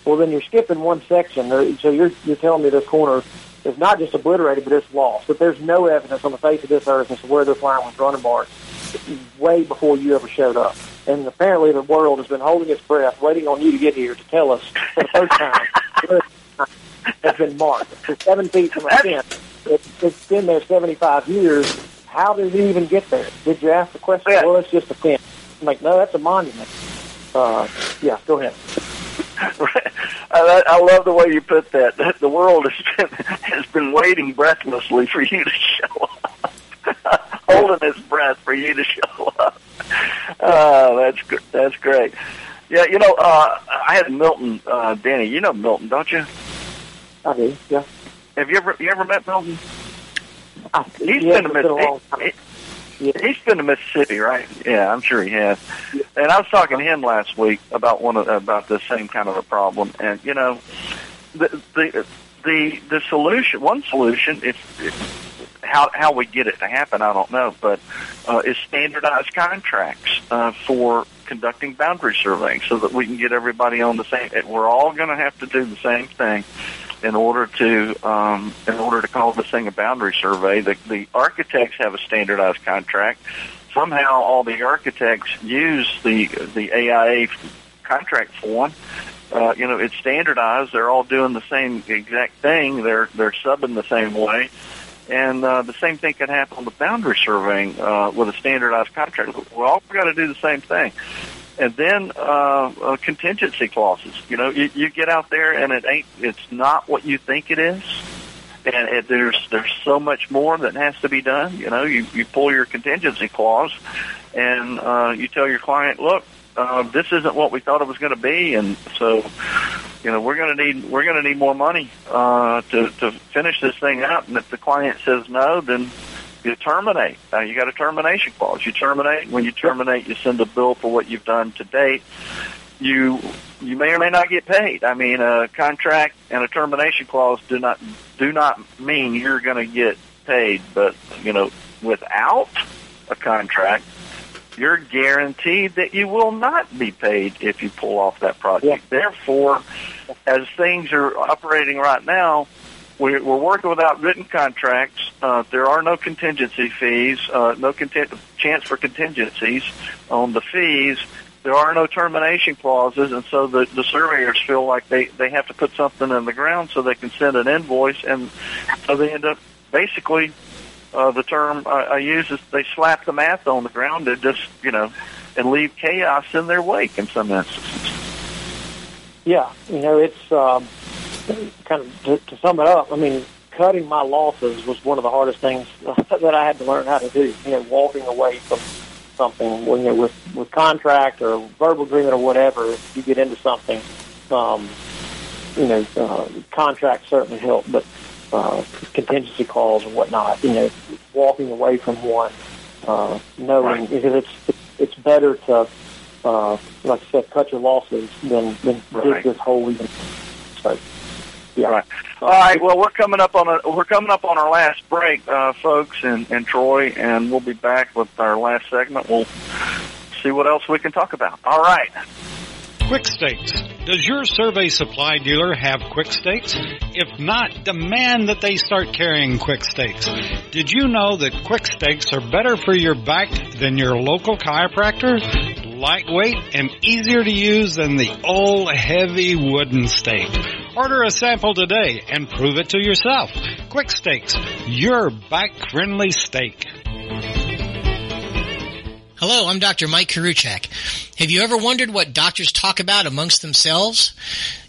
well, then you're skipping one section. So you're you're telling me this corner is not just obliterated, but it's lost. But there's no evidence on the face of this earth as to where this line was running, Bart, way before you ever showed up. And apparently the world has been holding its breath, waiting on you to get here to tell us for the first time <laughs> has been marked. So seven feet from a fence. It, it's been there 75 years. How did it even get there? Did you ask the question? Yeah. Well, it's just a fence. I'm like, no, that's a monument. Uh, yeah, go ahead. <laughs> I, I love the way you put that. <laughs> The world has been has been waiting breathlessly for you to show up, <laughs> holding its breath for you to show up. Oh, that's that's great. Yeah, you know, uh, I had Milton, uh, Denny. You know Milton, don't you? I do, yeah. Have you ever you ever met Milton? I, He's yeah, been been a long time. Mississippi. Yeah. He's been to Mississippi, right? Yeah, I'm sure he has. And I was talking to him last week about one of, about the same kind of a problem. And you know, the the the the solution, one solution, if, if how how we get it to happen, I don't know, but uh, is standardized contracts uh, for conducting boundary surveying, so that we can get everybody on the same. We're all going to have to do the same thing in order to um, in order to call this thing a boundary survey. The, the architects have a standardized contract. Somehow, all the architects use the the AIA contract form. Uh, you know, it's standardized. They're all doing the same exact thing. They're they're subbing the same way. And uh, the same thing can happen with boundary surveying uh, with a standardized contract. We all got to do the same thing. And then uh, uh, contingency clauses. You know, you, you get out there and it ain't. It's not what you think it is, and it, there's there's so much more that has to be done. You know, you you pull your contingency clause, and uh, you tell your client, look. Uh, this isn't what we thought it was going to be, and so you know we're going to need we're going to need more money uh, to to finish this thing out. And if the client says no, then you terminate. Now you got a termination clause. You terminate. When you terminate, you send a bill for what you've done to date. You you may or may not get paid. I mean, a contract and a termination clause do not do not mean you're going to get paid. But you know, without a contract, you're guaranteed that you will not be paid if you pull off that project. Yeah. Therefore, as things are operating right now, we're, we're working without written contracts. Uh, there are no contingency fees, uh, no content- chance for contingencies on the fees. There are no termination clauses, and so the, the surveyors feel like they, they have to put something in the ground so they can send an invoice, and so they end up basically uh, the term I, I use is they slap the math on the ground and just you know and leave chaos in their wake in some instances. Yeah, you know, it's um, kind of to, to sum it up. I mean, cutting my losses was one of the hardest things <laughs> that I had to learn how to do. You know, walking away from something when you're with with contract or verbal agreement or whatever. If you get into something, um, you know, uh, contracts certainly help, but uh, contingency calls and whatnot. You know, walking away from one, uh, knowing Right. because it's it's better to, uh, like I said, cut your losses than than Right. dig this hole even. So, yeah. Right. All right. Well, we're coming up on a we're coming up on our last break, uh, folks, and, and Troy, and we'll be back with our last segment. We'll see what else we can talk about. All right. Quick Stakes. Does your survey supply dealer have Quick Stakes? If not, demand that they start carrying Quick Stakes. Did you know that Quick Stakes are better for your back than your local chiropractor? Lightweight and easier to use than the old heavy wooden stake. Order a sample today and prove it to yourself. Quick Stakes, your back friendly stake. Hello, I'm Dr. Mike Karuchak. Have you ever wondered what doctors talk about amongst themselves?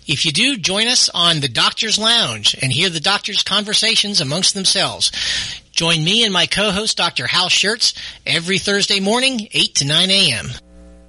If you do, join us on the Doctor's Lounge and hear the doctors' conversations amongst themselves. Join me and my co-host, Dr. Hal Scherz, every Thursday morning, 8 to 9 a.m.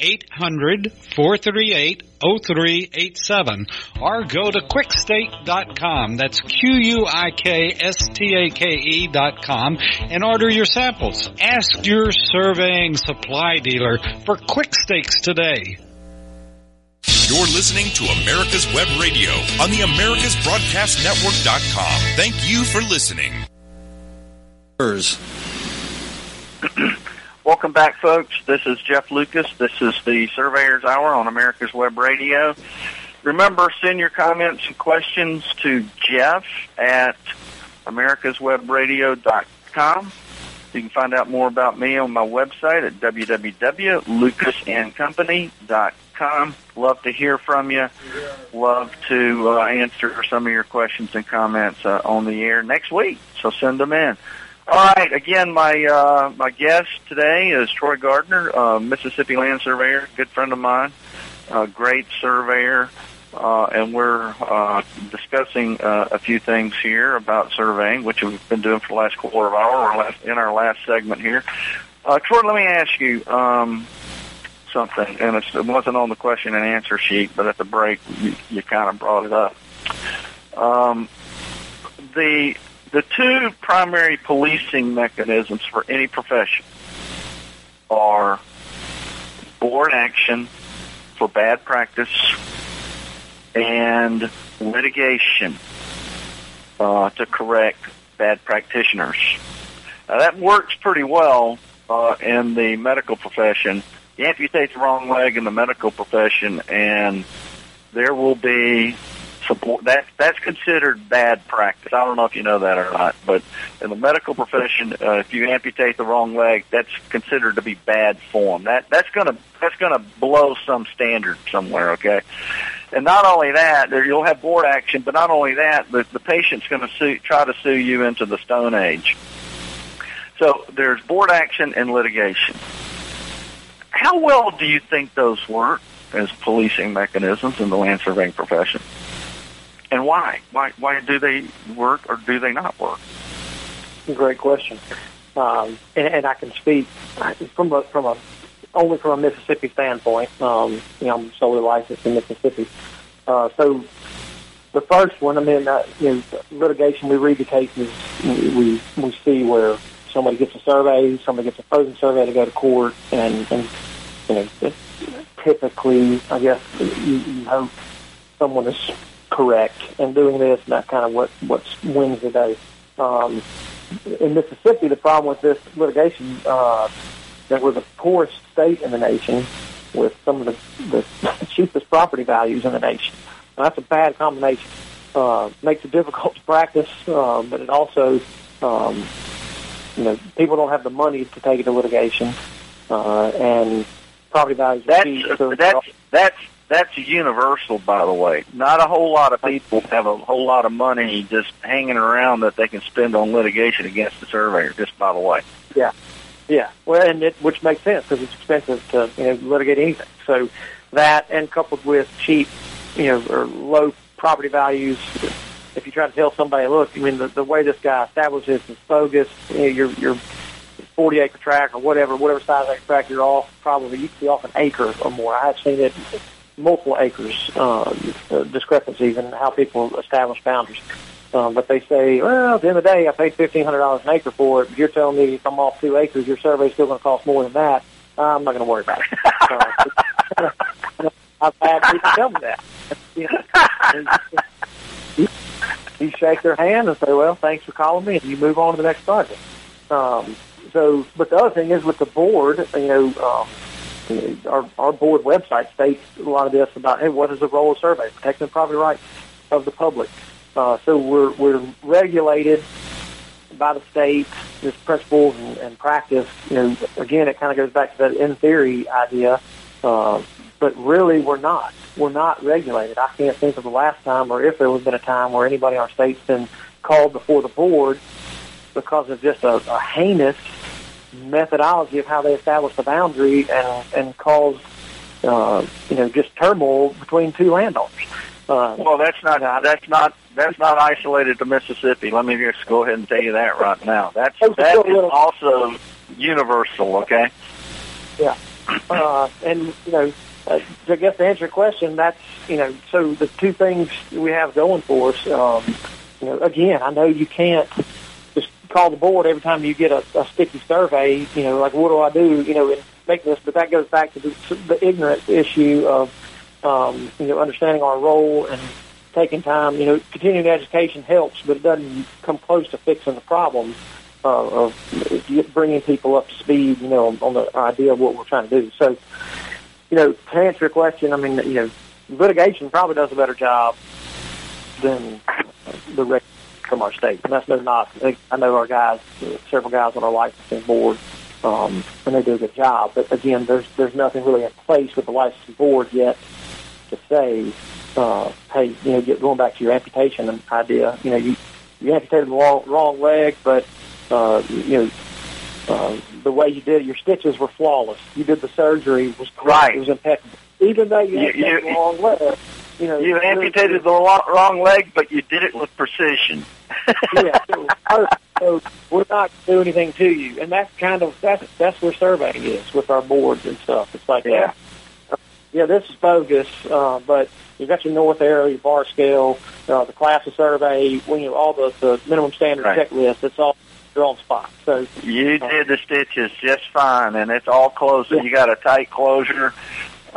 800-438-0387 or go to quikstake.com. That's Q-U-I-K-S-T-A-K-E dot com and order your samples. Ask your surveying supply dealer for quick stakes today. You're listening to America's Web Radio on the AmericasBroadcastNetwork.com. Thank you for listening. <clears throat> Welcome back, folks. This is Jeff Lucas. This is the Surveyor's Hour on America's Web Radio. Remember, send your comments and questions to Jeff at americaswebradio.com. You can find out more about me on my website at www.lucasandcompany.com. Love to hear from you. Love to uh, answer some of your questions and comments uh, on the air next week. So send them in. All right. Again, my uh, my guest today is Troy Gardner, uh, Mississippi land surveyor, good friend of mine, great surveyor, uh, and we're uh, discussing uh, a few things here about surveying, which we've been doing for the last quarter of hour or last, in our last segment here. Uh, Troy, let me ask you um, something, and it's, it wasn't on the question and answer sheet, but at the break you, you kind of brought it up. Um, the the two primary policing mechanisms for any profession are board action for bad practice and litigation uh, to correct bad practitioners. Now, that works pretty well uh, in the medical profession. You amputate the wrong leg in the medical profession, and there will be support that that's considered bad practice. I don't know if you know that or not, but in the medical profession, uh, if you amputate the wrong leg, that's considered to be bad form. That that's gonna that's gonna blow some standard somewhere. Okay, and not only that, there, you'll have board action, but not only that, the, the patient's going to sue, try to sue you into the Stone Age. So there's board action and litigation. How well do you think those work as policing mechanisms in the land surveying profession? And why? Why why do they work or do they not work? Great question. Um, and, and I can speak from a, from a only from a Mississippi standpoint. Um, you know, I'm solely licensed in Mississippi. Uh, so the first one, I mean, uh, litigation. We read the cases. We we see where somebody gets a survey, somebody gets a opposing survey to go to court, and, and you know, typically, I guess you, you hope someone is correct in doing this, and that's kind of what what wins the day. Um, in Mississippi, the problem with this litigation uh, that we're the poorest state in the nation with some of the, the <laughs> cheapest property values in the nation. Now, that's a bad combination. Uh, makes it difficult to practice, uh, but it also, um, you know, people don't have the money to take it to litigation, uh, and property values. That's cheap, so that's that's that's universal, by the way. Not a whole lot of people have a whole lot of money just hanging around that they can spend on litigation against the surveyor. Just by the way. Yeah, yeah. Well, and it, which makes sense because it's expensive to you know litigate anything. So that, and coupled with cheap, you know, or low property values. If you try to tell somebody, look, I mean, the, the way this guy established this is bogus. You know, you're you're 40 acre tract or whatever, whatever size acre tract you're off, probably you could be off an acre or more. I've seen it multiple acres uh, discrepancies in how people establish boundaries. Um, but they say, well, at the end of the day, I paid fifteen hundred dollars an acre for it. You're telling me if I'm off two acres, your survey's still going to cost more than that. I'm not going to worry about it. <laughs> Uh, <laughs> I've had people tell me that. You, know, you shake their hand and say, "Well, thanks for calling me," and you move on to the next project. Um, so, but the other thing is with the board, you know. Um, our, our board website states a lot of this about, hey, what is the role of survey? Protecting the property rights of the public. Uh, so we're, we're regulated by the state, this principles and, and practice. Know, again, it kind of goes back to that in theory idea, uh, but really we're not. We're not regulated. I can't think of the last time or if there has been a time where anybody in our state's been called before the board because of just a, a heinous methodology of how they establish the boundary and and cause uh, you know just turmoil between two landowners. Uh, well, that's not that's not that's not isolated to Mississippi. Let me just go ahead and tell you that right now. That's that is also universal. Okay. Yeah, uh, and you know, uh, I guess to answer your question, that's you know, so the two things we have going for us. Um, you know, again, I know you can't call the board every time you get a, a sticky survey. You know, like what do I do? You know, and make this. But that goes back to the, the ignorance issue of um, you know understanding our role and taking time. You know, continuing education helps, but it doesn't come close to fixing the problem uh, of bringing people up to speed. You know, on the idea of what we're trying to do. So, you know, to answer your question, I mean, you know, litigation probably does a better job than the rest from our state. And that's no knock. I know our guys, several guys on our licensing board, um, and they do a good job. But again, there's there's nothing really in place with the licensing board yet to say, uh, hey, you know, get, going back to your amputation idea. You know, you you amputated the wrong, wrong leg, but uh, you know. Uh, the way you did it, your stitches were flawless. You did the surgery was great. Right. It was impeccable. Even though you, You- had you- the wrong leg, you know, You amputated the wrong leg, but you did it with precision. <laughs> yeah, so, so we're not going to do anything to you, and that's kind of that's that's where surveying is with our boards and stuff. It's like, Yeah. yeah, yeah, this is bogus, uh, but you got your north arrow, your bar scale, uh, the class of survey, when you all the, the minimum standard Right. checklist. It's all you're on spot. So You did the stitches just fine, and it's all closed. Yeah. you got a tight closure.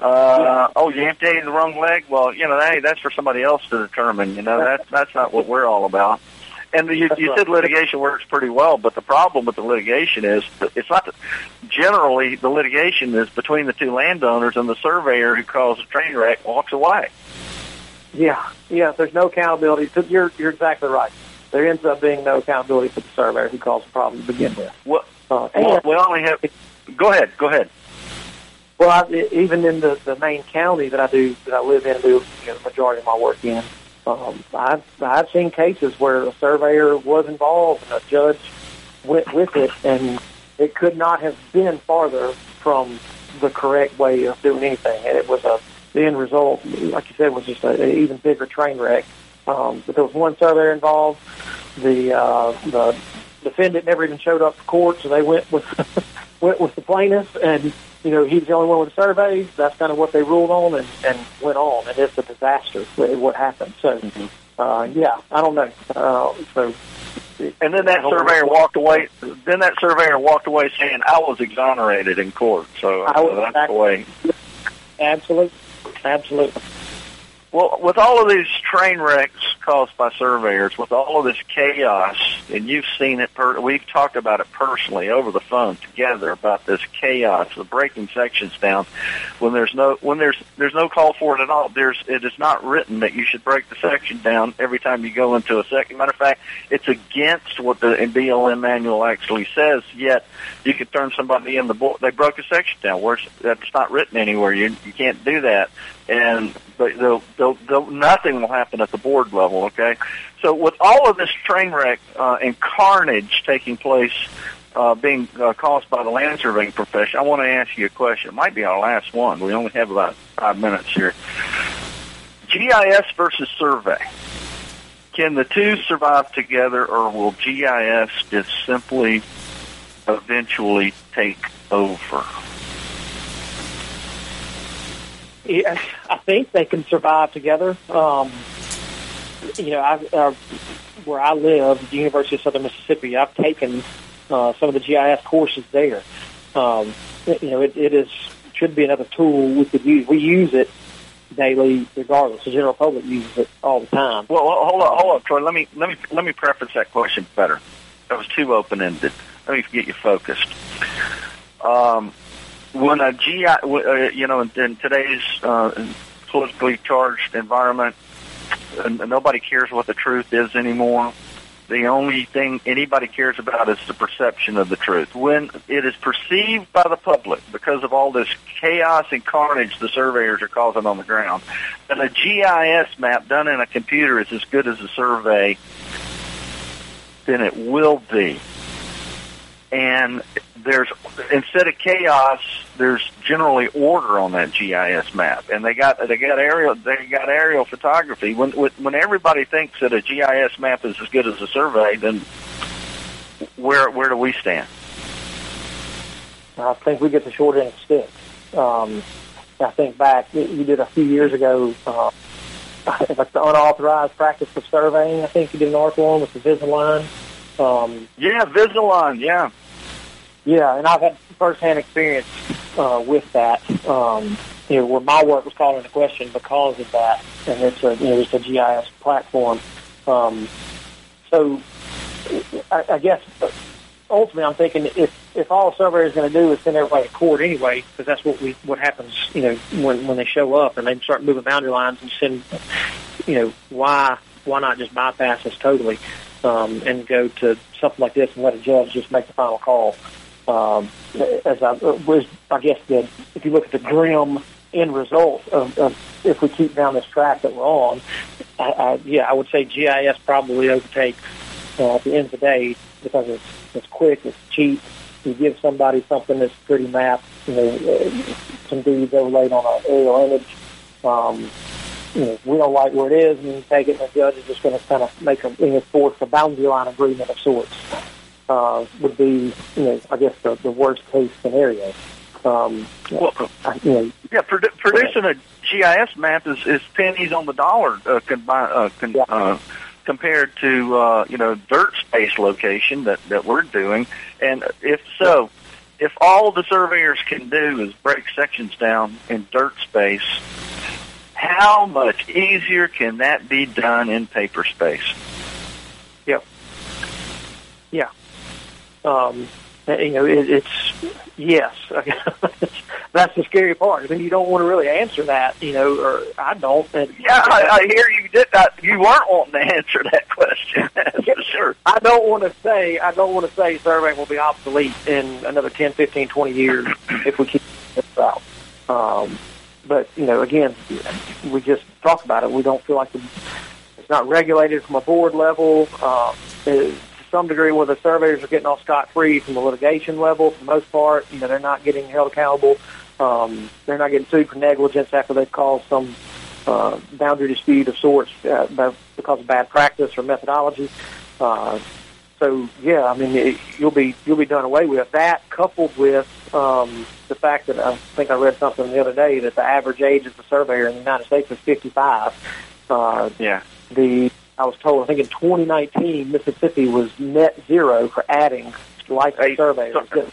Uh, oh, you amputated the wrong leg? Well, you know, hey, that's for somebody else to determine. You know, that's that's not what we're all about. And you, you said litigation works pretty well, but the problem with the litigation is it's not. The, generally, the litigation is between the two landowners, and the surveyor who caused the train wreck walks away. Yeah, yeah. There's no accountability. You're you're exactly right. There ends up being no accountability for the surveyor who caused the problem to begin with. Well, Uh, well, we only have. Go ahead. Go ahead. Well, I, even in the, the main county that I do that I live in, do you know, the majority of my work in, um, I've I've seen cases where a surveyor was involved and a judge went with it, and it could not have been farther from the correct way of doing anything. And it was a the end result, like you said, was just an even bigger train wreck. Um, but there was one surveyor involved. The uh, the defendant never even showed up to court, so they went with <laughs> went with the plaintiff, and you know he's the only one with a survey. That's kind of what they ruled on, and, and went on, and it's a disaster what happened. So, uh, yeah, I don't know. Uh, so, And then that I don't know surveyor walked away. Then that surveyor walked away saying, "I was exonerated in court." So I was uh, that's the way. absolutely, absolutely. Well, with all of these train wrecks caused by surveyors, with all of this chaos, and you've seen it, per- we've talked about it personally over the phone together about this chaos, the breaking sections down when there's no when there's there's no call for it at all. There's it is not written that you should break the section down every time you go into a second. Matter of fact, it's against what the BLM manual actually says. Yet you could turn somebody in the board. They broke a section down. Where's that's not written anywhere. You you can't do that. And they'll, they'll, they'll, nothing will happen at the board level. Okay, so with all of this train wreck uh, and carnage taking place, uh, being uh, caused by the land surveying profession, I want to ask you a question. It might be our last one. We only have about five minutes here. GIS versus survey. Can the two survive together, or will GIS just simply eventually take over? I think they can survive together. Um, you know, I, uh, where I live, the University of Southern Mississippi, I've taken uh, some of the GIS courses there. Um, you know, it, it is should be another tool we could use. We use it daily, regardless. The general public uses it all the time. Well, well, hold on, hold on, Troy. Let me let me let me preface that question better. That was too open ended. Let me get you focused. Um, when a GI, uh, you know, in, in today's uh, politically charged environment, uh, nobody cares what the truth is anymore. The only thing anybody cares about is the perception of the truth. When it is perceived by the public because of all this chaos and carnage the surveyors are causing on the ground, that a GIS map done in a computer is as good as a survey, then it will be. And there's instead of chaos, there's generally order on that GIS map, and they got they got aerial they got aerial photography. When when everybody thinks that a GIS map is as good as a survey, then where where do we stand? I think we get the short end of the stick. Um, I think back, you did a few years ago, uh, <laughs> like the unauthorized practice of surveying. I think you did an article on with the Vizaline. Um, Yeah, Vizaline. Yeah, yeah, and I've had firsthand experience uh, with that. Um, you know, where my work was called into question because of that, and it's a you know it's a GIS platform. Um, so, I, I guess ultimately, I'm thinking if if all surveyor is going to do is send everybody to court anyway, because that's what we what happens. You know, when when they show up and they start moving boundary lines and send, you know, why why not just bypass this totally um, and go to something like this and let a judge just make the final call? Um, as I was, I guess the if you look at the grim end result of, of if we keep down this track that we're on, I, I, yeah, I would say GIS probably overtakes uh, at the end of the day because it's it's quick, it's cheap. You give somebody something that's pretty mapped, you know, uh, some deeds overlaid on an aerial image. Um, you know, we don't like where it is, and you take it, and the judge is just going to kind of make a you know, force a boundary line agreement of sorts. Uh, would be, you know, I guess the, the worst case scenario. Um, Well, you know, yeah. Produ- producing a GIS map is, is pennies on the dollar uh, uh, con- Yeah. uh, compared to uh, you know dirt space location that that we're doing. And if so, if all the surveyors can do is break sections down in dirt space, how much easier can that be done in paper space? Yep. Yeah. Um, you know, it, it's yes. <laughs> That's the scary part. I mean, you don't want to really answer that, you know, or I don't. And, Yeah, I, I hear you did that. You weren't wanting to <laughs> answer that question. For sure. I don't want to say I don't want to say surveying will be obsolete in another 10, 15, 20 years <clears throat> if we keep this route. Um, but you know, again, we just talk about it. We don't feel like the, it's not regulated from a board level. Um, it, some degree, where the surveyors are getting off scot free from the litigation level, for the most part, you know, they're not getting held accountable. Um, they're not getting sued for negligence after they've caused some uh, boundary dispute of sorts uh, because of bad practice or methodology. Uh, so yeah, I mean it, you'll be you'll be done away with that, coupled with um, the fact that I think I read something the other day that the average age of the surveyor in the United States is 55. Uh, Yeah. the I was told I think in 2019 Mississippi was net zero for adding licensed Hey, surveyors. so-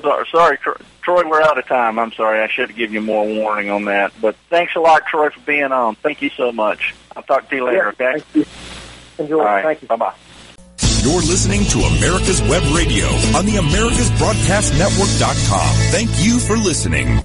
Sorry, sorry, Troy, we're out of time. I'm sorry. I should have given you more warning on that. But thanks a lot, Troy, for being on. Thank you so much. I'll talk to you later, Yeah, okay? thank you. Enjoy. All right. Thank you. Bye-bye. You're listening to America's Web Radio on the AmericasBroadcastNetwork.com. Thank you for listening.